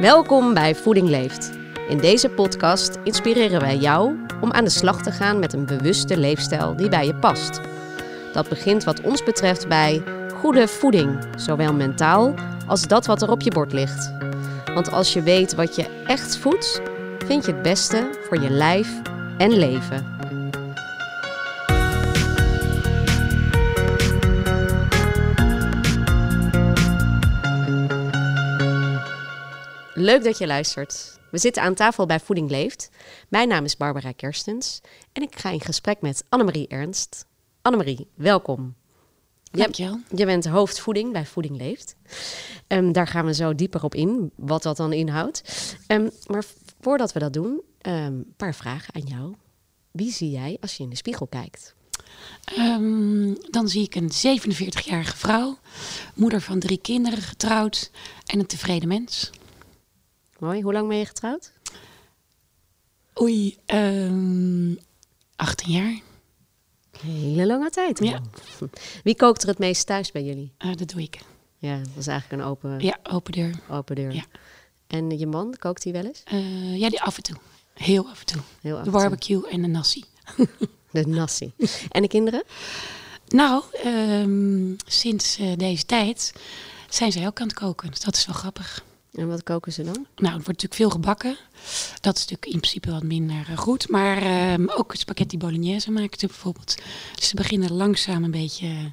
Welkom bij Voeding Leeft. In deze podcast inspireren wij jou om aan de slag te gaan met een bewuste leefstijl die bij je past. Dat begint wat ons betreft bij goede voeding, zowel mentaal als dat wat er op je bord ligt. Want als je weet wat je echt voedt, vind je het beste voor je lijf en leven. Leuk dat je luistert. We zitten aan tafel bij Voeding Leeft. Mijn naam is Barbara Kerstens en ik ga in gesprek met Annemarie Ernst. Annemarie, welkom. Dankjewel. Je, je bent hoofdvoeding bij Voeding Leeft. Um, daar gaan we zo dieper op in, wat dat dan inhoudt. Um, maar voordat we dat doen, een um, paar vragen aan jou. Wie zie jij als je in de spiegel kijkt? Um, dan zie ik een 47-jarige vrouw, moeder van drie kinderen, getrouwd en een tevreden mens. Mooi. Hoe lang ben je getrouwd? Oei, um, 18 jaar. Hele lange tijd. Ja. Wie kookt er het meest thuis bij jullie? Uh, dat doe ik. Ja, dat is eigenlijk een open, Ja, open deur. open deur. Ja. En je man, kookt hij wel eens? Uh, ja, die af en toe. Heel af en toe. Heel af De barbecue en de nasi. De nasi. En de kinderen? Nou, um, sinds uh, deze tijd zijn zij ook aan het koken. Dus dat is wel grappig. En wat koken ze dan? Nou, er wordt natuurlijk veel gebakken. Dat is natuurlijk in principe wat minder uh, goed. Maar um, ook spaghetti bolognese maken ze bijvoorbeeld. Dus ze beginnen langzaam een beetje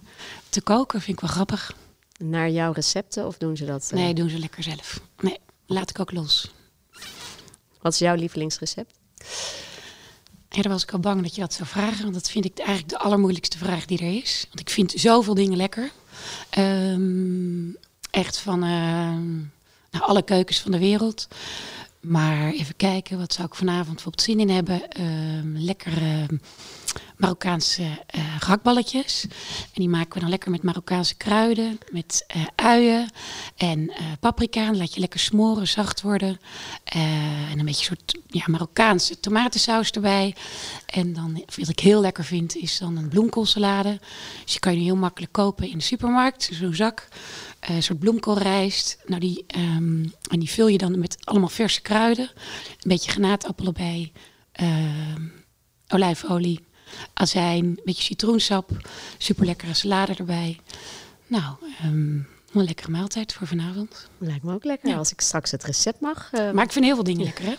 te koken. Vind ik wel grappig. Naar jouw recepten of doen ze dat? Uh... Nee, doen ze lekker zelf. Nee, laat ik ook los. Wat is jouw lievelingsrecept? Ja, daar was ik al bang dat je dat zou vragen. Want dat vind ik eigenlijk de allermoeilijkste vraag die er is. Want ik vind zoveel dingen lekker. Um, echt van uh, alle keukens van de wereld. Maar even kijken, wat zou ik vanavond bijvoorbeeld zin in hebben? Uh, lekkere Marokkaanse uh. En die maken we dan lekker met Marokkaanse kruiden, met uh, uien en uh, paprika. Dan laat je lekker smoren, zacht worden. En een beetje soort ja, Marokkaanse tomatensaus erbij. En dan, wat ik heel lekker vind, is dan een bloemkoolsalade. Dus die kan je heel makkelijk kopen in de supermarkt, zo'n zak. Uh, een soort bloemkoolrijst. Nou, die, um, en die vul je dan met allemaal verse kruiden. Een beetje granaatappel erbij. Uh, olijfolie, azijn, een beetje citroensap. Super lekkere salade erbij. Nou, um, een lekkere maaltijd voor vanavond. Lijkt me ook lekker. Ja. Als ik straks het recept mag. Uh, maar ik vind heel veel dingen lekker, hè?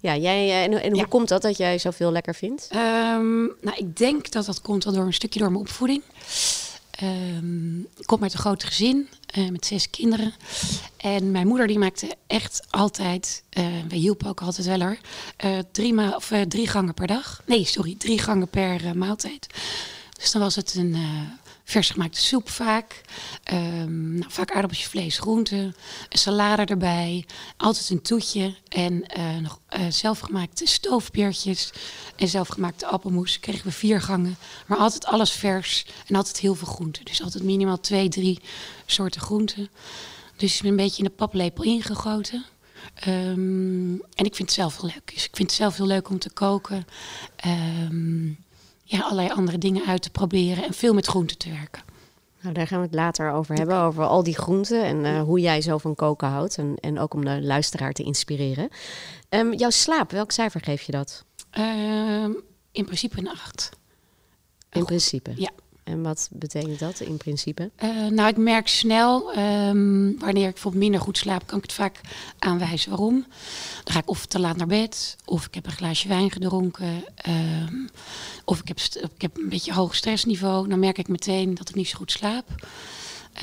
Ja, jij, en, en hoe Ja. komt dat dat jij zoveel lekker vindt? Um, nou, ik denk dat dat komt wel door een stukje door mijn opvoeding. Um, ik kom uit een groot gezin uh, met zes kinderen. En mijn moeder die maakte echt altijd, uh, wij hielpen ook altijd wel hoor, uh, drie, ma- of, drie gangen per dag. Nee, sorry, drie gangen per maaltijd. Dus dan was het een vers gemaakte soep vaak. Um, nou, vaak aardappeltje, vlees, groenten. Een salade erbij. Altijd een toetje. En uh, nog uh, zelfgemaakte stoofpeertjes. En zelfgemaakte appelmoes. Kregen we vier gangen. Maar altijd alles vers. En altijd heel veel groenten. Dus altijd minimaal twee, drie soorten groenten. Dus een beetje in de paplepel ingegoten. Um, en ik vind het zelf heel leuk. Dus ik vind het zelf heel leuk om te koken. Um, ja, allerlei andere dingen uit te proberen en veel met groenten te werken. Nou, daar gaan we het later over hebben, over al die groenten en uh, hoe jij zo van koken houdt. En, en ook om de luisteraar te inspireren. Um, jouw slaap, welk cijfer geef je dat? Uh, in principe een 8. In principe? Ja. En wat betekent dat in principe? Uh, nou, ik merk snel, um, wanneer ik bijvoorbeeld minder goed slaap, kan ik het vaak aanwijzen waarom. Dan ga ik of te laat naar bed, of ik heb een glaasje wijn gedronken, um, of ik heb, ik heb een beetje hoog stressniveau. Dan merk ik meteen dat ik niet zo goed slaap.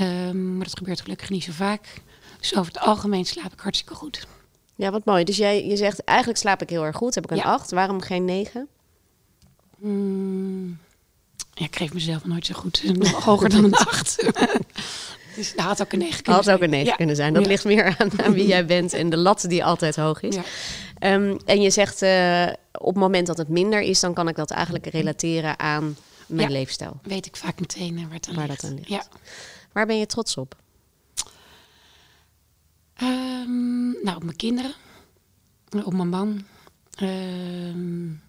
Um, maar dat gebeurt gelukkig niet zo vaak. Dus over het algemeen slaap ik hartstikke goed. Ja, wat mooi. Dus jij je zegt, eigenlijk slaap ik heel erg goed. Heb ik een 8. Ja. Waarom geen 9? Mm. Ja, ik kreeg mezelf nooit zo goed. Nog hoger dan een 8. dus dat had ook een 9 kunnen had zijn. ook een 9 ja. kunnen zijn. Dat ja. ligt meer aan, aan, wie jij bent en de lat die altijd hoog is. Ja. Um, en je zegt, uh, op het moment dat het minder is, dan kan ik dat eigenlijk relateren aan mijn leefstijl. Weet ik vaak meteen uh, waar, het aan waar ligt. dat aan ligt. Ja. Waar ben je trots op? Um, nou, op mijn kinderen. Op mijn man. Um,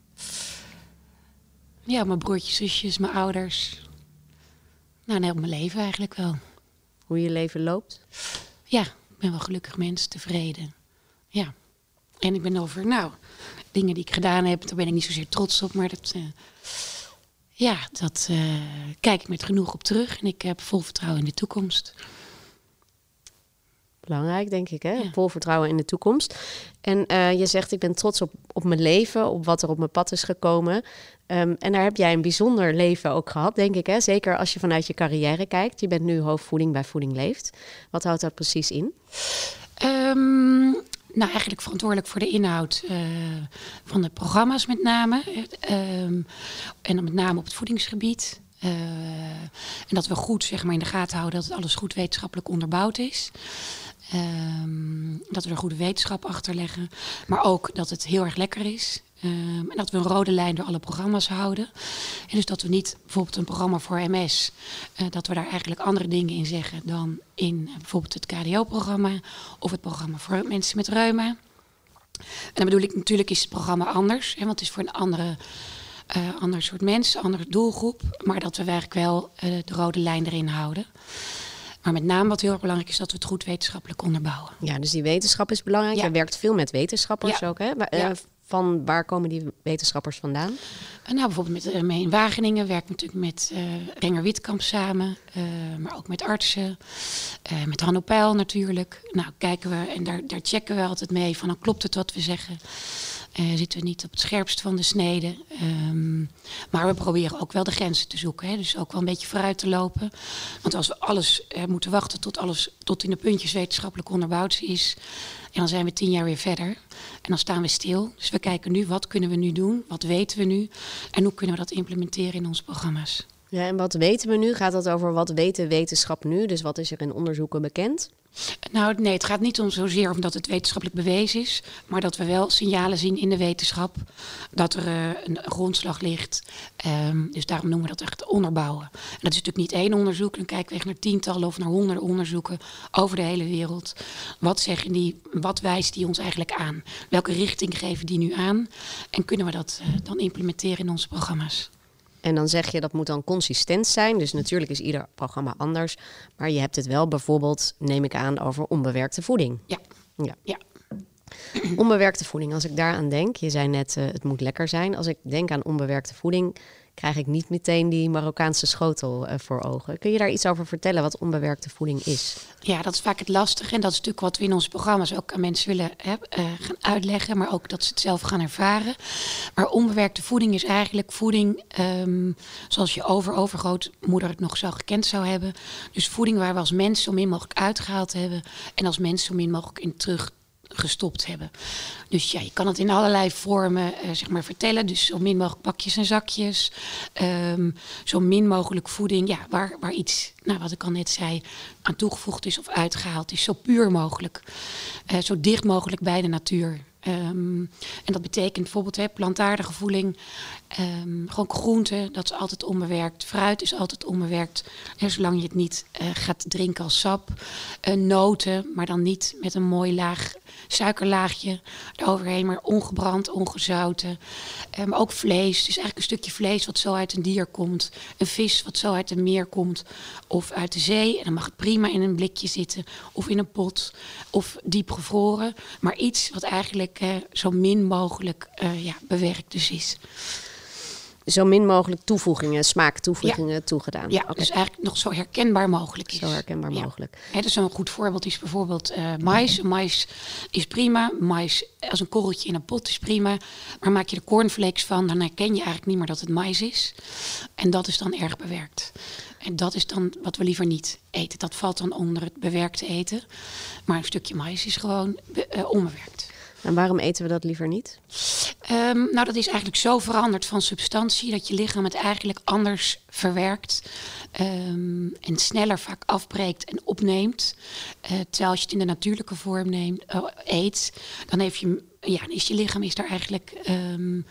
ja, mijn broertjes, zusjes, mijn ouders. Nou, op mijn leven eigenlijk wel. Hoe je leven loopt? Ja, ik ben wel gelukkig mens, tevreden. Ja. En ik ben over, nou, dingen die ik gedaan heb, daar ben ik niet zozeer trots op, maar dat, uh, ja, dat uh, kijk ik met genoeg op terug en ik heb vol vertrouwen in de toekomst. Belangrijk, denk ik, hè? Ja. Vol vertrouwen in de toekomst. En uh, je zegt, ik ben trots op, op mijn leven, op wat er op mijn pad is gekomen. Um, en daar heb jij een bijzonder leven ook gehad, denk ik. Hè? Zeker als je vanuit je carrière kijkt. Je bent nu hoofdvoeding bij Voeding Leeft. Wat houdt dat precies in? Um, nou, eigenlijk verantwoordelijk voor de inhoud uh, van de programma's met name. Um, en dan met name op het voedingsgebied. Uh, en dat we goed zeg maar, in de gaten houden dat alles goed wetenschappelijk onderbouwd is. Um, dat we er goede wetenschap achter leggen. Maar ook dat het heel erg lekker is. Um, en dat we een rode lijn door alle programma's houden. En dus dat we niet bijvoorbeeld een programma voor MS, uh, dat we daar eigenlijk andere dingen in zeggen dan in uh, bijvoorbeeld het KDO-programma of het programma voor mensen met reuma. En dan bedoel ik natuurlijk is het programma anders, hè, want het is voor een andere, uh, ander soort mensen, andere doelgroep. Maar dat we eigenlijk wel de rode lijn erin houden. Maar met name wat heel erg belangrijk is, dat we het goed wetenschappelijk onderbouwen. Ja, dus die wetenschap is belangrijk. Ja. Je werkt veel met wetenschappers ja. ook, hè? Ja. Van waar komen die wetenschappers vandaan? Uh, nou, bijvoorbeeld met, uh, in Wageningen werk ik natuurlijk met uh, Renger Witkamp samen, maar ook met artsen, met Hanno Peil natuurlijk. Nou, kijken we en daar, daar checken we altijd mee van, dan klopt het wat we zeggen. Uh, zitten we niet op het scherpst van de snede. Um, maar we proberen ook wel de grenzen te zoeken. Hè? Dus ook wel een beetje vooruit te lopen. Want als we alles uh, moeten wachten tot alles tot in de puntjes wetenschappelijk onderbouwd is. En dan zijn we tien jaar weer verder. En dan staan we stil. Dus we kijken nu, wat kunnen we nu doen? Wat weten we nu? En hoe kunnen we dat implementeren in onze programma's? Ja, en wat weten we nu? Gaat dat over wat weten wetenschap nu? Dus wat is er in onderzoeken bekend? Nou, nee, het gaat niet om zozeer omdat het wetenschappelijk bewezen is, maar dat we wel signalen zien in de wetenschap dat er uh, een grondslag ligt. Um, dus daarom noemen we dat echt onderbouwen. En dat is natuurlijk niet één onderzoek, dan kijken we echt naar tientallen of naar honderden onderzoeken over de hele wereld. Wat zeggen die, wat wijst die ons eigenlijk aan? Welke richting geven die nu aan? En kunnen we dat uh, dan implementeren in onze programma's? En dan zeg je dat moet dan consistent zijn. Dus natuurlijk is ieder programma anders. Maar je hebt het wel bijvoorbeeld, neem ik aan, over onbewerkte voeding. Ja. ja. ja. Onbewerkte voeding, als ik daaraan denk, je zei net uh, het moet lekker zijn. Als ik denk aan onbewerkte voeding, krijg ik niet meteen die Marokkaanse schotel uh, voor ogen. Kun je daar iets over vertellen wat onbewerkte voeding is? Ja, dat is vaak het lastige. En dat is natuurlijk wat we in onze programma's ook aan mensen willen hè, uh, gaan uitleggen. Maar ook dat ze het zelf gaan ervaren. Maar onbewerkte voeding is eigenlijk voeding um, zoals je over-overgrootmoeder het nog zo gekend zou hebben. Dus voeding waar we als mensen zo min mogelijk uitgehaald hebben. En als mensen zo min mogelijk in terug gestopt hebben. Dus ja, je kan het in allerlei vormen uh, zeg maar vertellen. Dus zo min mogelijk pakjes en zakjes. Um, zo min mogelijk voeding. Ja, waar, waar iets, nou, wat ik al net zei, aan toegevoegd is of uitgehaald is. Zo puur mogelijk. Uh, zo dicht mogelijk bij de natuur. Um, en dat betekent bijvoorbeeld hè, plantaardige voeding, um, gewoon groenten, dat is altijd onbewerkt. Fruit is altijd onbewerkt, zolang je het niet uh, gaat drinken als sap. Uh, noten, maar dan niet met een mooi laag suikerlaagje eroverheen, maar ongebrand, ongezouten. Um, ook vlees, dus eigenlijk een stukje vlees wat zo uit een dier komt. Een vis wat zo uit een meer komt of uit de zee. En dan mag het prima in een blikje zitten of in een pot of diep gevroren. Maar iets wat eigenlijk uh, zo min mogelijk uh, ja, bewerkt dus is zo min mogelijk toevoegingen, smaaktoevoegingen ja. toegedaan. Ja, okay. dus eigenlijk nog zo herkenbaar mogelijk is. Zo herkenbaar ja. mogelijk. He, dus een goed voorbeeld is bijvoorbeeld uh, mais. Mais is prima. Mais als een korreltje in een pot is prima. Maar maak je er cornflakes van, dan herken je eigenlijk niet meer dat het mais is. En dat is dan erg bewerkt. En dat is dan wat we liever niet eten. Dat valt dan onder het bewerkte eten. Maar een stukje mais is gewoon uh, onbewerkt. En waarom eten we dat liever niet? Um, nou, dat is eigenlijk zo veranderd van substantie dat je lichaam het eigenlijk anders verwerkt. Um, en sneller vaak afbreekt en opneemt. Uh, terwijl als je het in de natuurlijke vorm neemt, uh, eet, dan, heeft je, ja, is je lichaam is daar eigenlijk. Um,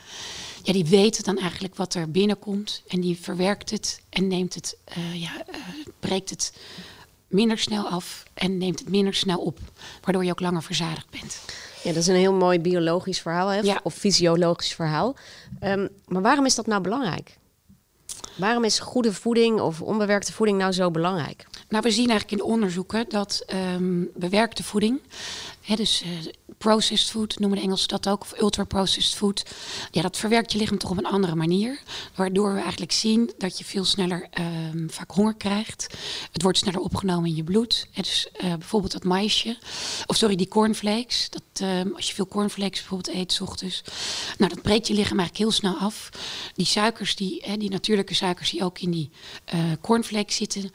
ja, die weet dan eigenlijk wat er binnenkomt. En die verwerkt het en neemt het, uh, ja, breekt het minder snel af en neemt het minder snel op. Waardoor je ook langer verzadigd bent. Ja, dat is een heel mooi biologisch verhaal hè? Ja. of fysiologisch verhaal. Um, maar waarom is dat nou belangrijk? Waarom is goede voeding of onbewerkte voeding nou zo belangrijk? Nou, we zien eigenlijk in de onderzoeken dat ehm, bewerkte voeding, dus uh, processed food noemen de Engelsen dat ook, of ultra-processed food, ja, dat verwerkt je lichaam toch op een andere manier. Waardoor we eigenlijk zien dat je veel sneller um, vaak honger krijgt. Het wordt sneller opgenomen in je bloed. Dus uh, bijvoorbeeld dat maisje, of sorry, die cornflakes. Dat, um, als je veel cornflakes bijvoorbeeld eet, s ochtends, nou, dat breekt je lichaam eigenlijk heel snel af. Die suikers, die, die natuurlijke suikers die ook in die uh, cornflakes zitten,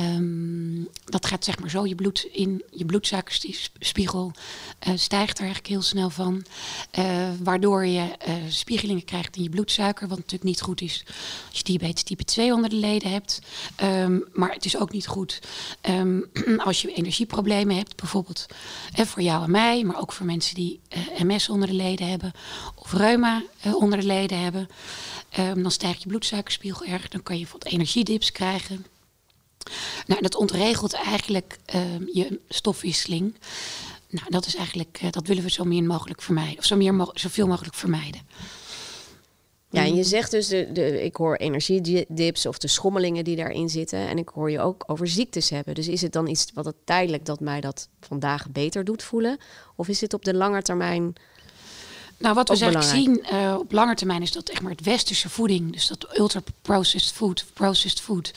um, dat gaat zeg maar zo je bloed in, je bloedsuikerspiegel uh, stijgt er eigenlijk heel snel van. Uh, waardoor je uh, spiegelingen krijgt in je bloedsuiker, wat natuurlijk niet goed is als je diabetes type 2 onder de leden hebt. Um, maar het is ook niet goed um, als je energieproblemen hebt, bijvoorbeeld uh, voor jou en mij, maar ook voor mensen die MS onder de leden hebben of reuma onder de leden hebben. Um, dan stijgt je bloedsuikerspiegel erg, dan kan je bijvoorbeeld energiedips krijgen. Nou, dat ontregelt eigenlijk je stofwisseling. Nou, dat is eigenlijk, uh, dat willen we zo meer mogelijk vermijden. Of zo meer mo zoveel mogelijk vermijden. Ja, en je zegt dus, de, de, ik hoor energiedips of de schommelingen die daarin zitten. En ik hoor je ook over ziektes hebben. Dus is het dan iets wat het tijdelijk dat mij dat vandaag beter doet voelen? Of is het op de lange termijn nou, wat we dus eigenlijk zien uh, op lange termijn is dat echt maar het westerse voeding, dus dat ultra processed food, processed food,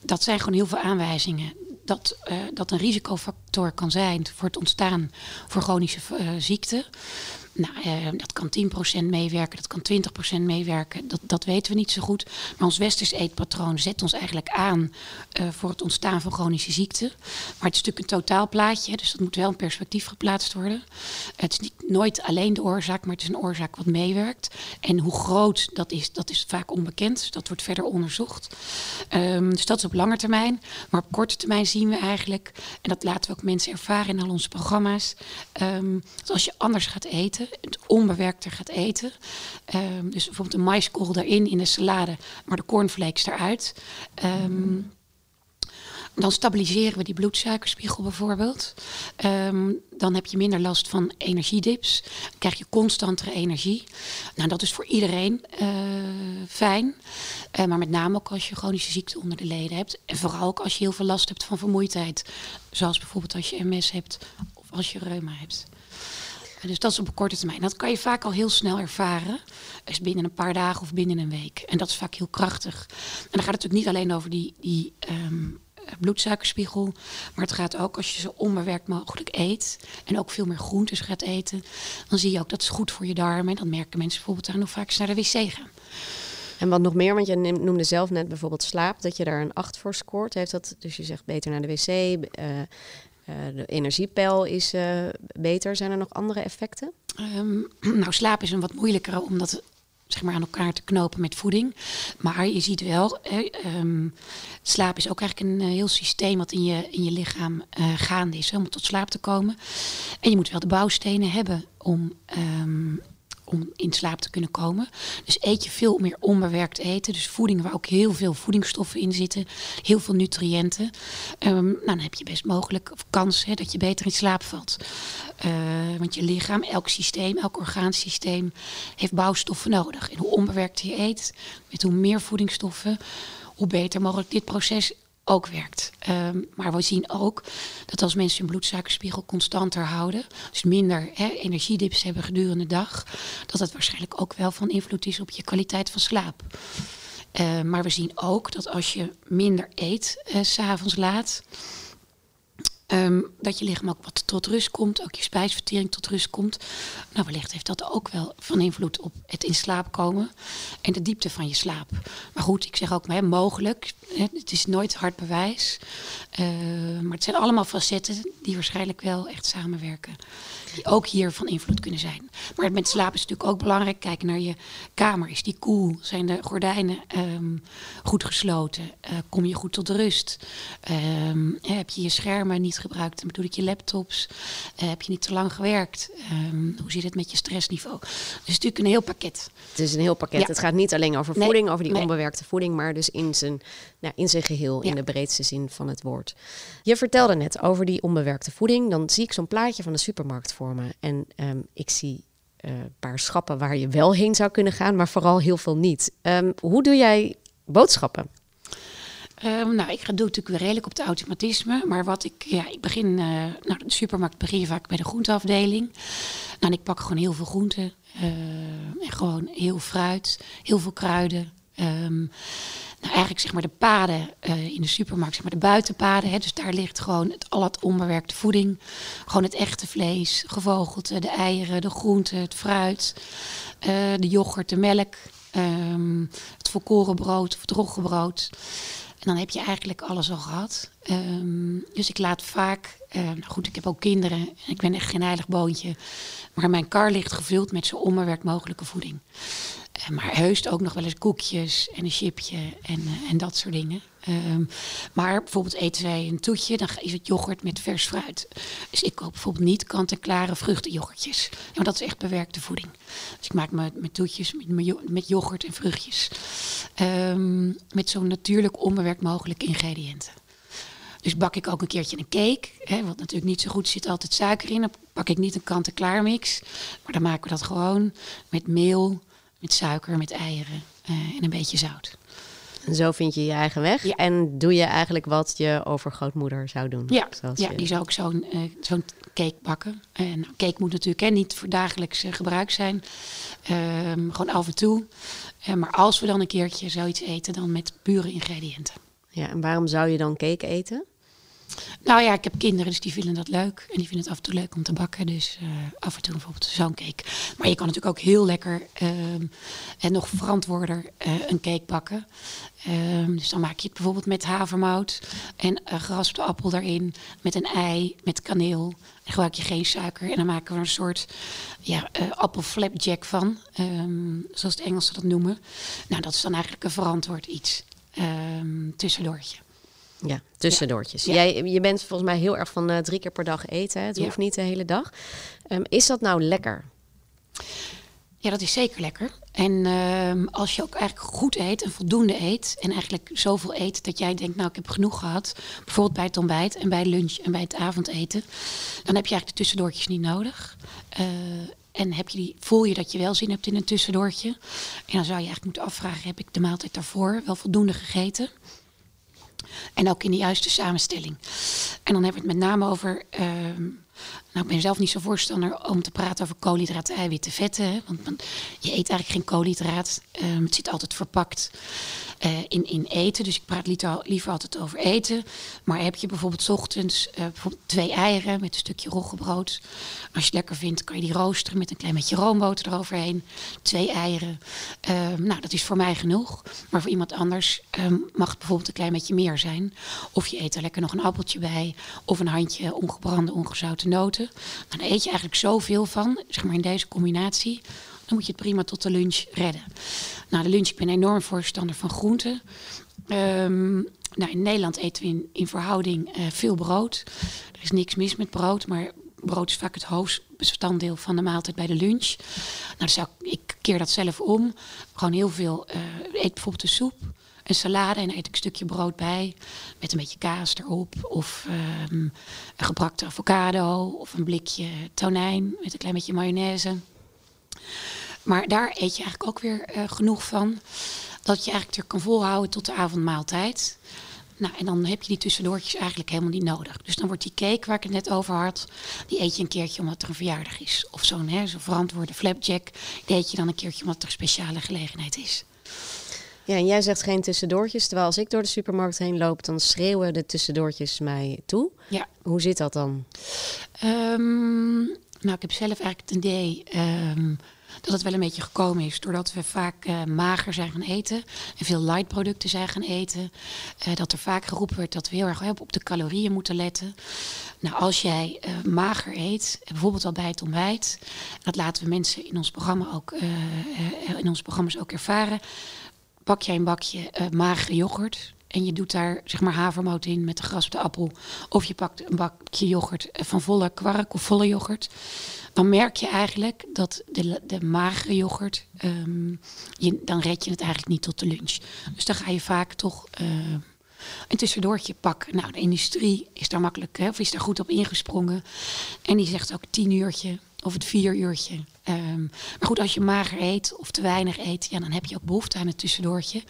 dat zijn gewoon heel veel aanwijzingen dat uh, dat een risicofactor kan zijn voor het ontstaan voor chronische uh, ziekten. Nou, uh, dat kan 10% meewerken, dat kan 20% meewerken. Dat, dat weten we niet zo goed. Maar ons westers eetpatroon zet ons eigenlijk aan uh, voor het ontstaan van chronische ziekten. Maar het is natuurlijk een totaalplaatje, dus dat moet wel in perspectief geplaatst worden. Het is niet, nooit alleen de oorzaak, maar het is een oorzaak wat meewerkt. En hoe groot dat is, dat is vaak onbekend. Dus dat wordt verder onderzocht. Um, dus dat is op lange termijn. Maar op korte termijn zien we eigenlijk, en dat laten we ook mensen ervaren in al onze programma's, um, dat als je anders gaat eten het onbewerkter gaat eten. Um, dus bijvoorbeeld een maiskorrel erin in de salade, maar de cornflakes eruit. Um, dan stabiliseren we die bloedsuikerspiegel bijvoorbeeld. Um, dan heb je minder last van energiedips. Dan krijg je constantere energie. Nou, dat is voor iedereen uh, fijn. Uh, maar met name ook als je chronische ziekte onder de leden hebt. En vooral ook als je heel veel last hebt van vermoeidheid. Zoals bijvoorbeeld als je MS hebt of als je reuma hebt. Dus dat is op korte termijn. Dat kan je vaak al heel snel ervaren. Dus binnen een paar dagen of binnen een week. En dat is vaak heel krachtig. En dan gaat het natuurlijk niet alleen over die, die um, bloedsuikerspiegel. Maar het gaat ook als je zo onbewerkt mogelijk eet. En ook veel meer groentes gaat eten. Dan zie je ook dat is goed voor je darmen. En dan merken mensen bijvoorbeeld aan hoe vaak ze naar de wc gaan. En wat nog meer, want je noemde zelf net bijvoorbeeld slaap, dat je daar een 8 voor scoort. Heeft dat, dus je zegt beter naar de wc, uh, de energiepeil is uh, beter. Zijn er nog andere effecten? Um, nou, slaap is een wat moeilijker omdat zeg maar aan elkaar te knopen met voeding. Maar je ziet wel, um, slaap is ook eigenlijk een uh, heel systeem wat in je, in je lichaam gaande is om tot slaap te komen. En je moet wel de bouwstenen hebben om um, om in slaap te kunnen komen. Dus eet je veel meer onbewerkt eten. Dus voeding waar ook heel veel voedingsstoffen in zitten. Heel veel nutriënten. Um, nou, dan heb je best mogelijk of kans hè, dat je beter in slaap valt. Uh, want je lichaam, elk systeem, elk orgaansysteem heeft bouwstoffen nodig. En hoe onbewerkter je eet, met hoe meer voedingsstoffen, hoe beter mogelijk dit proces ook werkt. Um, maar we zien ook dat als mensen hun bloedsuikerspiegel constanter houden, dus minder energiedips hebben gedurende de dag, dat dat waarschijnlijk ook wel van invloed is op je kwaliteit van slaap. Uh, maar we zien ook dat als je minder eet, uh, s'avonds laat, Um, dat je lichaam ook wat tot rust komt, ook je spijsvertering tot rust komt. Nou, wellicht heeft dat ook wel van invloed op het in slaap komen en de diepte van je slaap. Maar goed, ik zeg ook hè, mogelijk. Het is nooit hard bewijs. Uh, maar het zijn allemaal facetten die waarschijnlijk wel echt samenwerken. Die ook hier van invloed kunnen zijn. Maar met slaap is natuurlijk ook belangrijk. Kijk naar je kamer. Is die koel? Cool? Zijn de gordijnen um, goed gesloten? Uh, kom je goed tot rust? Heb je je schermen niet gebruikt? Dan bedoel ik je laptops. Uh, heb je niet te lang gewerkt? Um, hoe zit het met je stressniveau? Dus het is natuurlijk een heel pakket. Het is een heel pakket. Ja. Het gaat niet alleen over voeding, over die nee. onbewerkte voeding, maar dus in zijn, nou, in zijn geheel, ja. in de breedste zin van het woord. Je vertelde net over die onbewerkte voeding. Dan zie ik zo'n plaatje van de supermarkt voor me. En um, ik zie een uh, paar schappen waar je wel heen zou kunnen gaan, maar vooral heel veel niet. Um, hoe doe jij boodschappen? Ehm, nou, ik ga doe natuurlijk weer redelijk op de automatisme. Maar wat ik, ja, ik begin, uh, nou, de supermarkt begin je vaak bij de groenteafdeling. Nou, en ik pak gewoon heel veel groenten. Uh, en gewoon heel fruit, heel veel kruiden. Um, nou, eigenlijk zeg maar de paden uh, in de supermarkt, zeg maar de buitenpaden. Hè, dus daar ligt gewoon het, al het onbewerkte voeding. Gewoon het echte vlees, gevogelte, de eieren, de groenten, het fruit, uh, de yoghurt, de melk, het volkoren brood of het roggebrood. En dan heb je eigenlijk alles al gehad. Um, dus ik laat vaak, uh, nou goed, ik heb ook kinderen en ik ben echt geen heilig boontje. Maar mijn kar ligt gevuld met zo onbewerkt mogelijke voeding. Uh, maar heust ook nog wel eens koekjes en een chipje en, uh, en dat soort dingen. Um, maar bijvoorbeeld eten wij een toetje, dan is het yoghurt met vers fruit. Dus ik koop bijvoorbeeld niet kant-en-klare vruchtenyoghurtjes. Ja, dat is echt bewerkte voeding. Dus ik maak mijn, mijn toetjes met, met yoghurt en vruchtjes. Um, met zo natuurlijk onbewerkt mogelijke ingrediënten. Dus bak ik ook een keertje een cake. Hè, wat natuurlijk niet zo goed zit altijd suiker in. Dan pak ik niet een kant-en-klaar mix. Maar dan maken we dat gewoon met meel, met suiker, met eieren uh, en een beetje zout. En zo vind je je eigen weg. Ja. En doe je eigenlijk wat je overgrootmoeder zou doen. Ja, ja je... die zou ook zo'n uh, zo'n cake bakken. En cake moet natuurlijk hè, niet voor dagelijks gebruik zijn. Um, gewoon af en toe. Maar als we dan een keertje zoiets eten, dan met pure ingrediënten. Ja, en waarom zou je dan cake eten? Nou ja, ik heb kinderen, dus die vinden dat leuk. En die vinden het af en toe leuk om te bakken. Dus uh, af en toe bijvoorbeeld zo'n cake. Maar je kan natuurlijk ook heel lekker uh, en nog verantwoorder uh, een cake bakken. Um, dus dan maak je het bijvoorbeeld met havermout en uh, geraspte appel daarin. Met een ei, met kaneel. En gebruik je geen suiker. En dan maken we een soort ja, appelflapjack van. Um, zoals de Engelsen dat noemen. Nou, dat is dan eigenlijk een verantwoord iets. Tussendoortje. Ja, tussendoortjes. Ja. Jij, je bent volgens mij heel erg van uh, drie keer per dag eten. Het ja. hoeft niet de hele dag. Um, is dat nou lekker? Ja, dat is zeker lekker. En um, als je ook eigenlijk goed eet en voldoende eet... en eigenlijk zoveel eet dat jij denkt... nou, ik heb genoeg gehad. Bijvoorbeeld bij het ontbijt en bij lunch en bij het avondeten. Dan heb je eigenlijk de tussendoortjes niet nodig. Uh, en heb je die, voel je dat je wel zin hebt in een tussendoortje. En dan zou je eigenlijk moeten afvragen... heb ik de maaltijd daarvoor wel voldoende gegeten... En ook in de juiste samenstelling. En dan hebben we het met name over. Uh, nou, ik ben zelf niet zo voorstander om te praten over koolhydraten, eiwitten, vetten. Want, je eet eigenlijk geen koolhydraat. Um, het zit altijd verpakt uh, in, in eten. Dus ik praat liever, altijd over eten. Maar heb je bijvoorbeeld ochtends bijvoorbeeld twee eieren met een stukje roggebrood. Als je het lekker vindt, kan je die roosteren met een klein beetje roomboter eroverheen. Twee eieren. Um, nou, dat is voor mij genoeg. Maar voor iemand anders um, mag het bijvoorbeeld een klein beetje meer zijn. Of je eet er lekker nog een appeltje bij. Of een handje ongebrande, ongezouten noten. Nou, dan eet je eigenlijk zoveel van, zeg maar in deze combinatie dan moet je het prima tot de lunch redden. Nou, de lunch, ik ben enorm voorstander van groenten. Um, nou, in Nederland eten we in, in verhouding uh, veel brood. Er is niks mis met brood, maar brood is vaak het hoofdbestanddeel van de maaltijd bij de lunch. Nou, dus ik keer dat zelf om. Gewoon heel veel, uh, eet bijvoorbeeld een soep, een salade en eet ik een stukje brood bij. Met een beetje kaas erop. Of um, een gebrakte avocado. Of een blikje tonijn met een klein beetje mayonaise. Maar daar eet je eigenlijk ook weer uh, genoeg van. Dat je eigenlijk er kan volhouden tot de avondmaaltijd. Nou, en dan heb je die tussendoortjes eigenlijk helemaal niet nodig. Dus dan wordt die cake waar ik het net over had, die eet je een keertje omdat er een verjaardag is. Of zo'n zo verantwoorde flapjack, die eet je dan een keertje omdat er een speciale gelegenheid is. Ja, en jij zegt geen tussendoortjes. Terwijl als ik door de supermarkt heen loop, dan schreeuwen de tussendoortjes mij toe. Ja. Hoe zit dat dan? Um, nou, ik heb zelf eigenlijk het idee um, dat het wel een beetje gekomen is doordat we vaak uh, mager zijn gaan eten en veel light producten zijn gaan eten. Uh, dat er vaak geroepen werd dat we heel erg op de calorieën moeten letten. Nou, als jij uh, mager eet, bijvoorbeeld al bij het ontbijt, dat laten we mensen in ons programma ook in ons programma's ook ervaren. Pak jij een bakje magere yoghurt, en je doet daar zeg maar havermout in met de geraspte appel. Of je pakt een bakje yoghurt van volle kwark of volle yoghurt. Dan merk je eigenlijk dat de, de magere yoghurt, um, je, dan red je het eigenlijk niet tot de lunch. Dus dan ga je vaak toch uh, een tussendoortje pakken. Nou, de industrie is daar makkelijk, hè, of is daar goed op ingesprongen. En die zegt ook tien uurtje of het vier uurtje. Ehm, maar goed, als je mager eet of te weinig eet, ja, dan heb je ook behoefte aan het tussendoortje.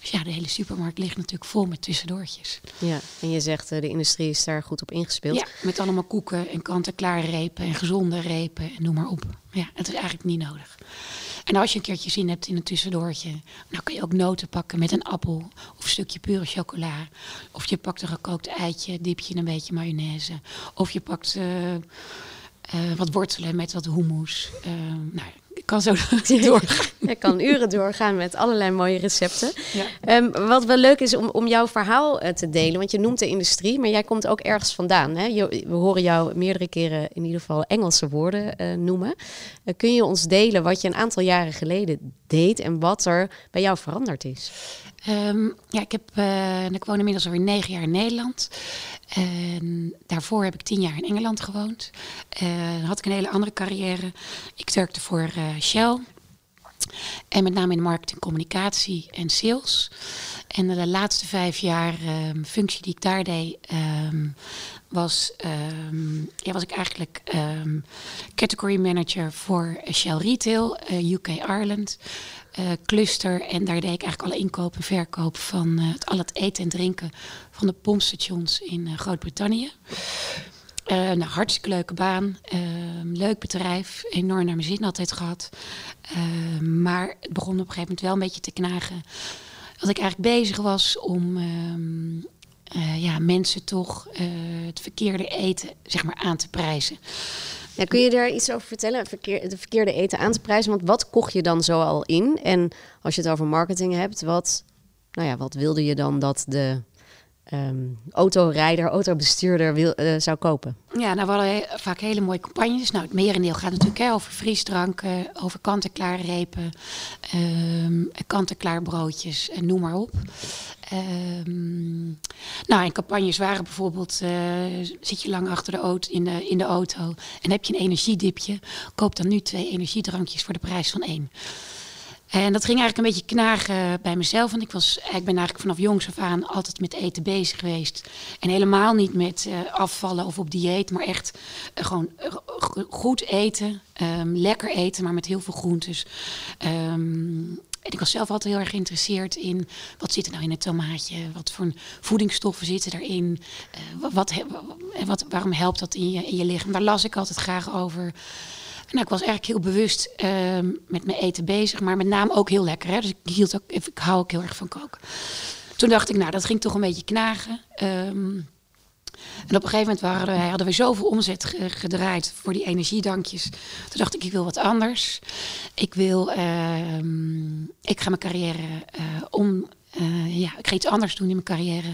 Dus ja, de hele supermarkt ligt natuurlijk vol met tussendoortjes. Ja, en je zegt uh, de industrie is daar goed op ingespeeld. Ja, met allemaal koeken en kant-en-klaar repen en gezonde repen en noem maar op. Ja, het is eigenlijk niet nodig. En als je een keertje zin hebt in een tussendoortje, dan kan je ook noten pakken met een appel of een stukje pure chocola. Of je pakt een gekookt eitje, dip je in een beetje mayonaise. Of je pakt uh, uh, wat wortelen met wat hummus. Uh, nou, ik kan zo doorgaan. Je kan uren doorgaan met allerlei mooie recepten. Ja. Um, wat wel leuk is om, om jouw verhaal uh, te delen, want je noemt de industrie, maar jij komt ook ergens vandaan. Hè? Je, we horen jou meerdere keren in ieder geval Engelse woorden noemen. Kun je ons delen wat je een aantal jaren geleden deed en wat er bij jou veranderd is? Um, ja, ik, heb, ik woon inmiddels alweer negen jaar in Nederland. En daarvoor heb ik tien jaar in Engeland gewoond. dan had ik een hele andere carrière. Ik werkte voor Shell. En met name in marketing, communicatie en sales. En de laatste vijf jaar um, functie die ik daar deed, um, was, ja, was ik eigenlijk category manager voor Shell Retail, UK Ireland. Uh, cluster en daar deed ik eigenlijk alle inkoop en verkoop van uh, het, al het eten en drinken van de pompstations in Groot-Brittannië. Uh, nou, hartstikke leuke baan. Uh, leuk bedrijf. Enorm naar mijn zin altijd gehad. Uh, maar het begon op een gegeven moment wel een beetje te knagen. Dat ik eigenlijk bezig was om ehm, ja, mensen toch het verkeerde eten zeg maar, aan te prijzen. Kun je daar iets over vertellen? Verkeer, de verkeerde eten aan te prijzen. Want wat kocht je dan zo al in? En als je het over marketing hebt, wat, nou ja, wat wilde je dan dat de um, autorijder, autobestuurder wil, uh, zou kopen? Ja, nou, we hadden vaak hele mooie campagnes. Nou, het merendeel gaat natuurlijk over frisdranken, over kant-en-klaar repen, um, kant-en-klaar broodjes en noem maar op. Um, nou, en campagnes waren bijvoorbeeld, uh, zit je lang achter de auto, in, de, in de auto en heb je een energiedipje, koop dan nu twee energiedrankjes voor de prijs van één. En dat ging eigenlijk een beetje knagen bij mezelf. Want ik, was, ik ben eigenlijk vanaf jongs af aan altijd met eten bezig geweest. En helemaal niet met uh, afvallen of op dieet, maar echt uh, gewoon goed eten. Um, lekker eten, maar met heel veel groentes. Um, en ik was zelf altijd heel erg geïnteresseerd in wat zit er nou in het tomaatje, wat voor voedingsstoffen zitten erin, wat, wat, waarom helpt dat in je, in je lichaam. Daar las ik altijd graag over. Nou, ik was eigenlijk heel bewust uh, met mijn eten bezig, maar met name ook heel lekker. Hè? Dus ik, hield ook, ik hou ook heel erg van koken. Toen dacht ik, nou, dat ging toch een beetje knagen. Um, en op een gegeven moment waren wij, hadden we zoveel omzet gedraaid voor die energiedankjes. Toen dacht ik, ik wil wat anders. Ik wil, uh, ik ga mijn carrière uh, om, uh, ja, ik ga iets anders doen in mijn carrière.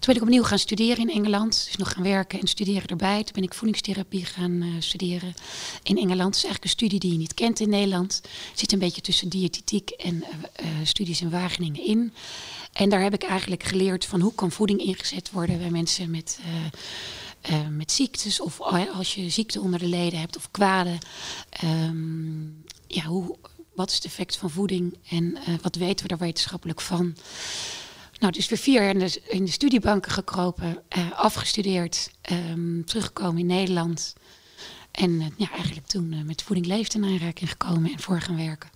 Toen ben ik opnieuw gaan studeren in Engeland. Dus nog gaan werken en studeren erbij. Toen ben ik voedingstherapie gaan uh, studeren in Engeland. Het is eigenlijk een studie die je niet kent in Nederland. Zit een beetje tussen diëtetiek en uh, uh, studies in Wageningen in. En daar heb ik eigenlijk geleerd van hoe kan voeding ingezet worden bij mensen met... Met ziektes of als je ziekte onder de leden hebt of kwade. Um, ja, hoe, wat is het effect van voeding en wat weten we daar wetenschappelijk van? Nou, dus weer vier jaar in de, in de studiebanken gekropen, uh, afgestudeerd, um, teruggekomen in Nederland. En uh, ja, eigenlijk toen uh, met voeding leeft in aanraking gekomen en voor gaan werken.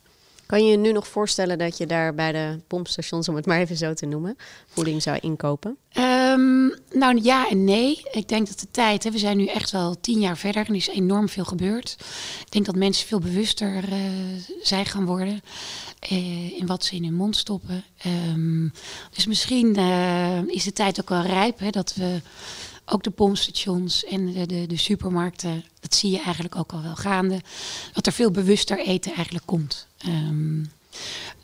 Kan je je nu nog voorstellen dat je daar bij de pompstations, om het maar even zo te noemen, voeding zou inkopen? Um, nou ja en nee. Ik denk dat de tijd, hè, we zijn nu echt wel tien jaar verder en er is enorm veel gebeurd. Ik denk dat mensen veel bewuster uh, zijn gaan worden uh, in wat ze in hun mond stoppen. Um, dus misschien uh, is de tijd ook wel rijp hè, dat we ook de pompstations en de, de, de, supermarkten, dat zie je eigenlijk ook al wel gaande, dat er veel bewuster eten eigenlijk komt. Um,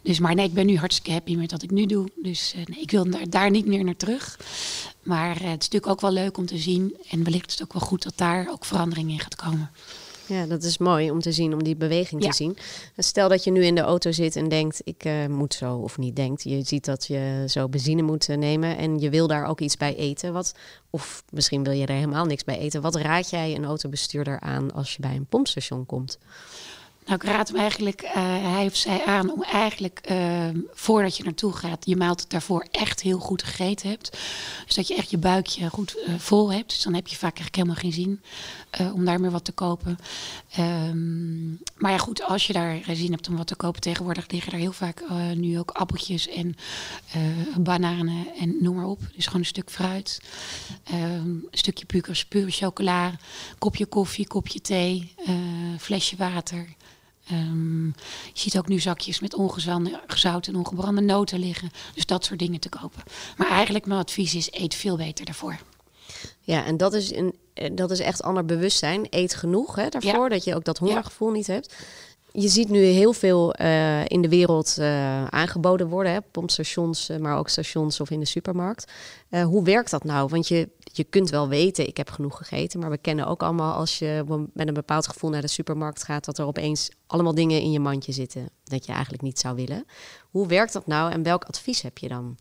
dus maar nee, ik ben nu hartstikke happy met wat ik nu doe. Dus uh, nee, ik wil daar, daar, niet meer naar terug. Maar uh, het is natuurlijk ook wel leuk om te zien. En wellicht is het ook wel goed dat daar ook verandering in gaat komen. Ja, dat is mooi om te zien, om die beweging ja. te zien. Stel dat je nu in de auto zit en denkt, ik uh, moet zo, of niet denkt. Je ziet dat je zo benzine moet nemen en je wil daar ook iets bij eten. Wat, of misschien wil je er helemaal niks bij eten. Wat raad jij een autobestuurder aan als je bij een pompstation komt? Nou, ik raad hem eigenlijk, uh, hij of zij aan om eigenlijk uh, voordat je naartoe gaat, je maaltijd daarvoor echt heel goed gegeten hebt. Dus dat je echt je buikje goed uh, vol hebt. Dus dan heb je vaak eigenlijk helemaal geen zin om daar meer wat te kopen. Um, maar ja, goed, als je daar zin hebt om wat te kopen, tegenwoordig liggen er heel vaak nu ook appeltjes en bananen en noem maar op. Dus gewoon een stuk fruit, um, een stukje pure chocola, kopje koffie, kopje thee, flesje water. Um, je ziet ook nu zakjes met ongezout en ongebrande noten liggen. Dus dat soort dingen te kopen. Maar eigenlijk mijn advies is, eet veel beter daarvoor. Ja, en dat is, een, eh, dat is echt ander bewustzijn. Eet genoeg hè, daarvoor, dat je ook dat hongergevoel niet hebt. Je ziet nu heel veel uh, in de wereld uh, aangeboden worden, hè, pompstations, maar ook stations of in de supermarkt. hoe werkt dat nou? Want je, je kunt wel weten, ik heb genoeg gegeten, maar we kennen ook allemaal als je met een bepaald gevoel naar de supermarkt gaat, dat er opeens allemaal dingen in je mandje zitten dat je eigenlijk niet zou willen. Hoe werkt dat nou en welk advies heb je dan?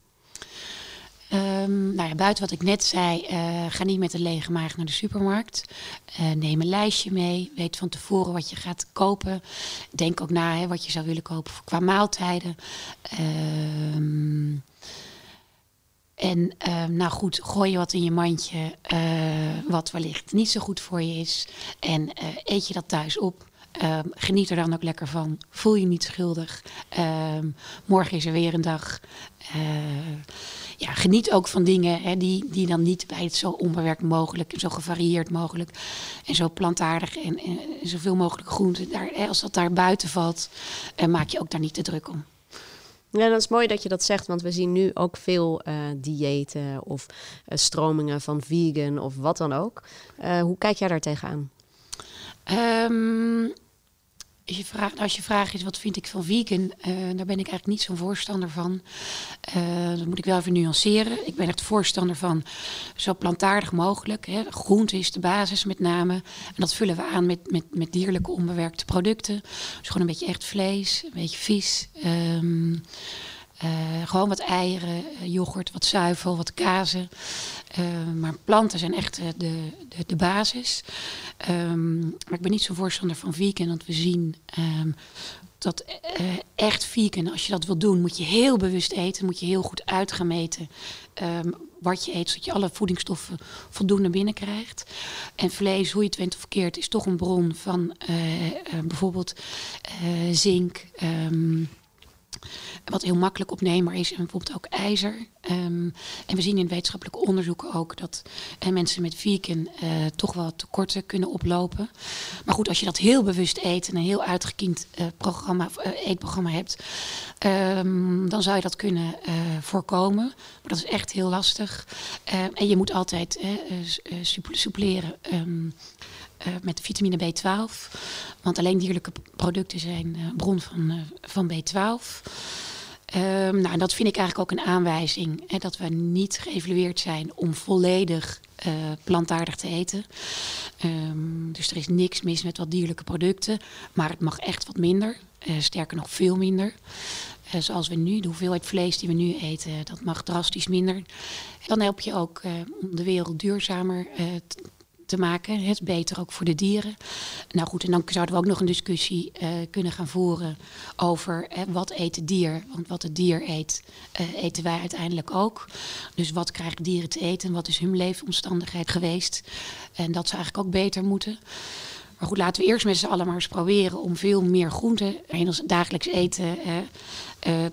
Um, nou ja, buiten wat ik net zei, uh, ga niet met een lege maag naar de supermarkt. Uh, neem een lijstje mee. Weet van tevoren wat je gaat kopen. Denk ook na hè, wat je zou willen kopen qua maaltijden. Um, en um, nou goed, gooi je wat in je mandje, uh, wat wellicht niet zo goed voor je is. En eet je dat thuis op. Um, geniet er dan ook lekker van. Voel je niet schuldig. Um, morgen is er weer een dag. Uh, ja, geniet ook van dingen hè, die, die dan niet bij het zo onbewerkt mogelijk, zo gevarieerd mogelijk en zo plantaardig en, en zoveel mogelijk groenten. Daar, hè, als dat daar buiten valt, maak je ook daar niet te druk om. Ja, dat is mooi dat je dat zegt, want we zien nu ook veel uh, diëten of stromingen van vegan of wat dan ook. Hoe kijk jij daar tegenaan? Um, als je, vraagt, als je vraag is wat vind ik van vegan, daar ben ik eigenlijk niet zo'n voorstander van. dat moet ik wel even nuanceren. Ik ben echt voorstander van zo plantaardig mogelijk. Hè. Groente is de basis met name. En dat vullen we aan met, met, met dierlijke onbewerkte producten. Dus gewoon een beetje echt vlees, een beetje vis. Um, uh, gewoon wat eieren, yoghurt, wat zuivel, wat kazen. Uh, maar planten zijn echt de, de, de basis. Um, maar ik ben niet zo voorstander van vegan, want we zien um, dat echt vegan, als je dat wil doen, moet je heel bewust eten. Moet je heel goed uit gaan meten um, wat je eet, zodat je alle voedingsstoffen voldoende binnenkrijgt. En vlees, hoe je het went of verkeerd, is toch een bron van bijvoorbeeld zink. Wat heel makkelijk opneembaar is, en bijvoorbeeld ook ijzer. Um, en we zien in wetenschappelijke onderzoeken ook dat uh, mensen met vegan uh, toch wel tekorten kunnen oplopen. Maar goed, als je dat heel bewust eet en een heel uitgekiend uh, programma, eetprogramma hebt, um, dan zou je dat kunnen voorkomen. Maar dat is echt heel lastig. en je moet altijd suppleren. Uh, met vitamine B12. Want alleen dierlijke producten zijn uh, bron van, uh, van B12. Um, nou, dat vind ik eigenlijk ook een aanwijzing. Hè, dat we niet geëvalueerd zijn om volledig plantaardig te eten. Um, dus er is niks mis met wat dierlijke producten. Maar het mag echt wat minder. sterker nog, veel minder. zoals we nu, de hoeveelheid vlees die we nu eten, dat mag drastisch minder. Dan help je ook om de wereld duurzamer te maken. Het beter ook voor de dieren. Nou goed, en dan zouden we ook nog een discussie uh, kunnen gaan voeren over uh, wat eet het dier. Want wat het dier eet, uh, eten wij uiteindelijk ook. Dus wat krijgen dieren te eten en wat is hun leefomstandigheid geweest. En dat zou eigenlijk ook beter moeten. Maar goed, laten we eerst met z'n allen maar eens proberen om veel meer groenten in ons dagelijks eten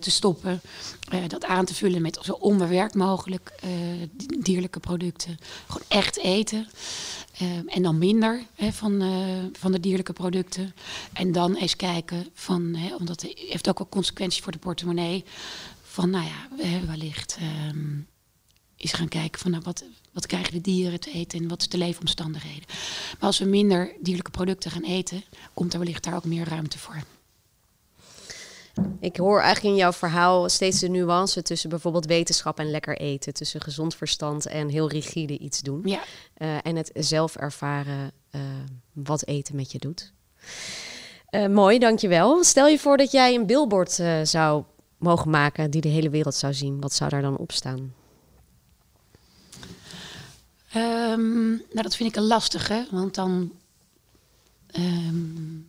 te stoppen. Dat aan te vullen met zo onbewerkt mogelijk dierlijke producten. Gewoon echt eten. En dan minder van, van de dierlijke producten. En dan eens kijken van, hè, omdat het heeft ook wel consequenties voor de portemonnee. Van nou ja, wellicht um, is gaan kijken van nou, wat, wat krijgen de dieren te eten en wat is de leefomstandigheden. Maar als we minder dierlijke producten gaan eten, komt er wellicht daar ook meer ruimte voor. Ik hoor eigenlijk in jouw verhaal steeds de nuance tussen bijvoorbeeld wetenschap en lekker eten. Tussen gezond verstand en heel rigide iets doen. Ja. Uh, en het zelf ervaren uh, wat eten met je doet. Uh, mooi, dankjewel. Stel je voor dat jij een billboard zou mogen maken die de hele wereld zou zien. Wat zou daar dan op staan? Um, nou, dat vind ik een lastige, want dan. Um,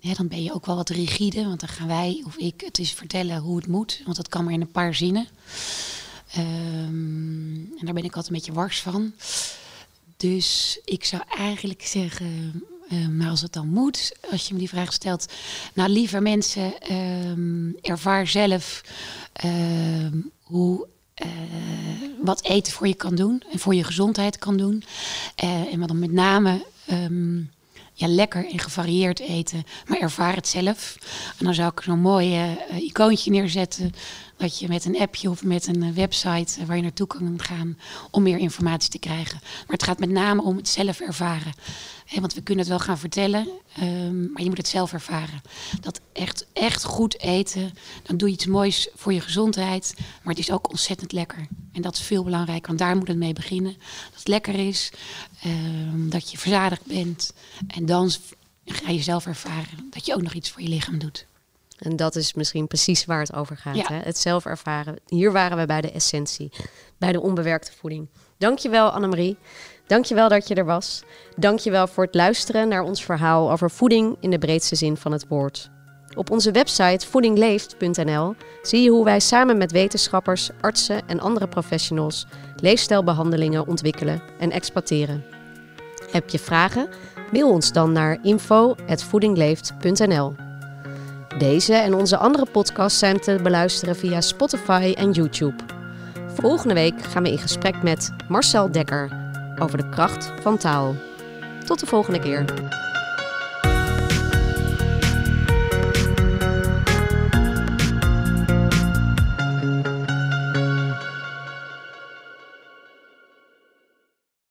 dan ben je ook wel wat rigide, want dan gaan wij of ik het eens vertellen hoe het moet, want dat kan maar in een paar zinnen. Ehm, en daar ben ik altijd een beetje wars van. Dus ik zou eigenlijk zeggen, uh, maar als het dan moet, als je me die vraag stelt, nou liever mensen, um, ervaar zelf ehm, hoe uh, wat eten voor je kan doen en voor je gezondheid kan doen. Uh, en wat dan met name ja, lekker en gevarieerd eten, maar ervaar het zelf. En dan zou ik zo'n mooi uh, icoontje neerzetten. Dat je met een appje of met een website waar je naartoe kan gaan om meer informatie te krijgen. Maar het gaat met name om het zelf ervaren want we kunnen het wel gaan vertellen, um, maar je moet het zelf ervaren. Dat echt, echt goed eten, dan doe je iets moois voor je gezondheid. Maar het is ook ontzettend lekker. En dat is veel belangrijker, want daar moet het mee beginnen. Dat het lekker is, um, dat je verzadigd bent. En dan ga je zelf ervaren dat je ook nog iets voor je lichaam doet. En dat is misschien precies waar het over gaat. Ja. Hè? Het zelf ervaren. Hier waren we bij de essentie, bij de onbewerkte voeding. Dankjewel Annemarie. Dankjewel dat je er was. Dankjewel voor het luisteren naar ons verhaal over voeding in de breedste zin van het woord. Op onze website voedingleeft.nl zie je hoe wij samen met wetenschappers, artsen en andere professionals leefstijlbehandelingen ontwikkelen en exploiteren. Heb je vragen? Mail ons dan naar info@voedingleeft.nl. Deze en onze andere podcasts zijn te beluisteren via Spotify en YouTube. Volgende week gaan we in gesprek met Marcel Dekker over de kracht van taal. Tot de volgende keer.